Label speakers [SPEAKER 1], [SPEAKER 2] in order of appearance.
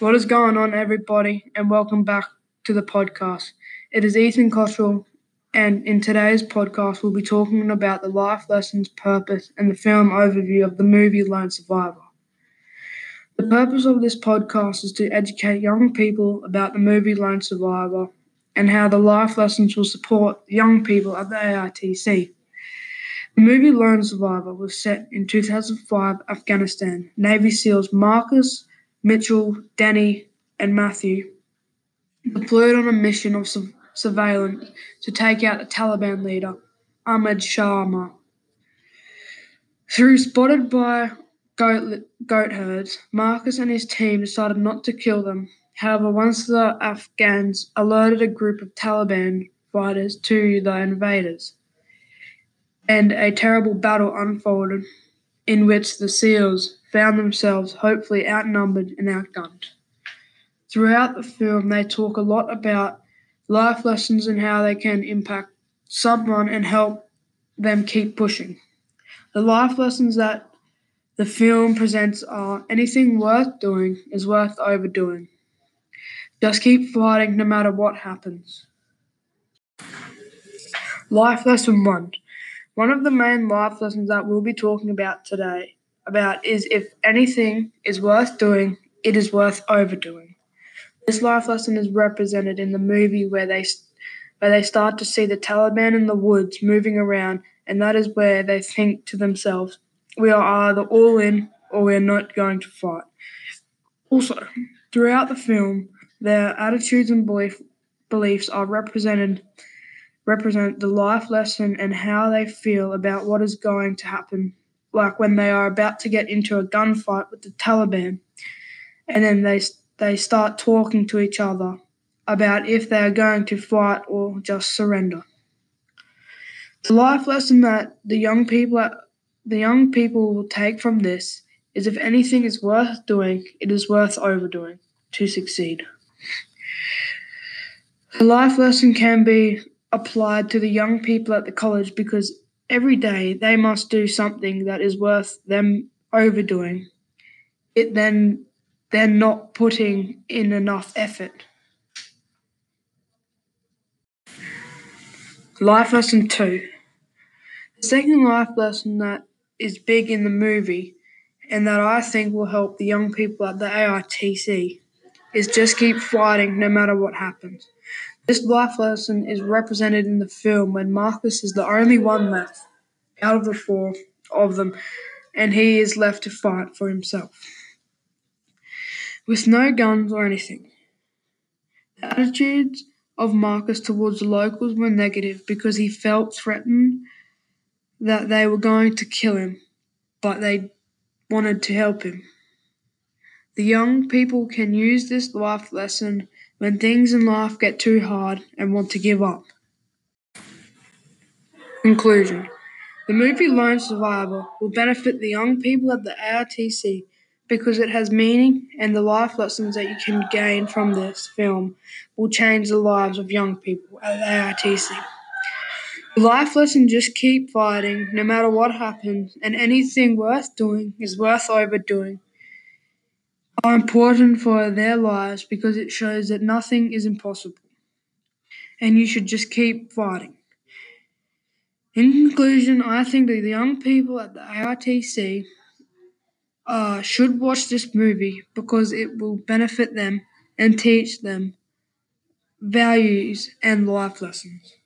[SPEAKER 1] What is going on, everybody, and welcome back to the podcast. It is Ethan Cotterill, and in today's podcast, we'll be talking about the life lessons, purpose, and the film overview of the movie Lone Survivor. The purpose of this podcast is to educate young people about the movie Lone Survivor and how the life lessons will support young people at the AITC. The movie Lone Survivor was set in 2005 Afghanistan. Navy SEALs Marcus, Mitchell, Danny, and Matthew deployed on a mission of su- surveillance to take out the Taliban leader, Ahmad Sharma. Through spotted by goat, goat herds, Marcus and his team decided not to kill them. However, once the Afghans alerted a group of Taliban fighters to the invaders, and a terrible battle unfolded in which the SEALs found themselves hopefully outnumbered and outgunned. Throughout the film, they talk a lot about life lessons and how they can impact someone and help them keep pushing. The life lessons that the film presents are anything worth doing is worth overdoing. Just keep fighting no matter what happens. Life lesson one. One of the main life lessons that we'll be talking about today about is if anything is worth doing, it is worth overdoing. This life lesson is represented in the movie where they where they start to see the Taliban in the woods moving around, and that is where they think to themselves, "We are either all in or we are not going to fight." Also, throughout the film, their attitudes and belief, beliefs are represented represent the life lesson and how they feel about what is going to happen like when they are about to get into a gunfight with the Taliban and then they they start talking to each other about if they are going to fight or just surrender. The life lesson that the young people the young people will take from this is if anything is worth doing, it is worth overdoing to succeed. The life lesson can be applied to the young people at the college because every day they must do something that is worth them overdoing. It then they're not putting in enough effort. Life lesson two. The second life lesson that is big in the movie and that I think will help the young people at the AITC is just keep fighting no matter what happens. This life lesson is represented in the film when Marcus is the only one left out of the four of them, and he is left to fight for himself. With no guns or anything. The attitudes of Marcus towards the locals were negative because he felt threatened that they were going to kill him, but they wanted to help him. The young people can use this life lesson when things in life get too hard and want to give up. Conclusion The movie Lone Survivor will benefit the young people at the ARTC because it has meaning and the life lessons that you can gain from this film will change the lives of young people at the. The life lesson just keep fighting no matter what happens and anything worth doing is worth overdoing are important for their lives because it shows that nothing is impossible and you should just keep fighting. In conclusion, I think that the young people at the ARTC uh, should watch this movie because it will benefit them and teach them values and life lessons.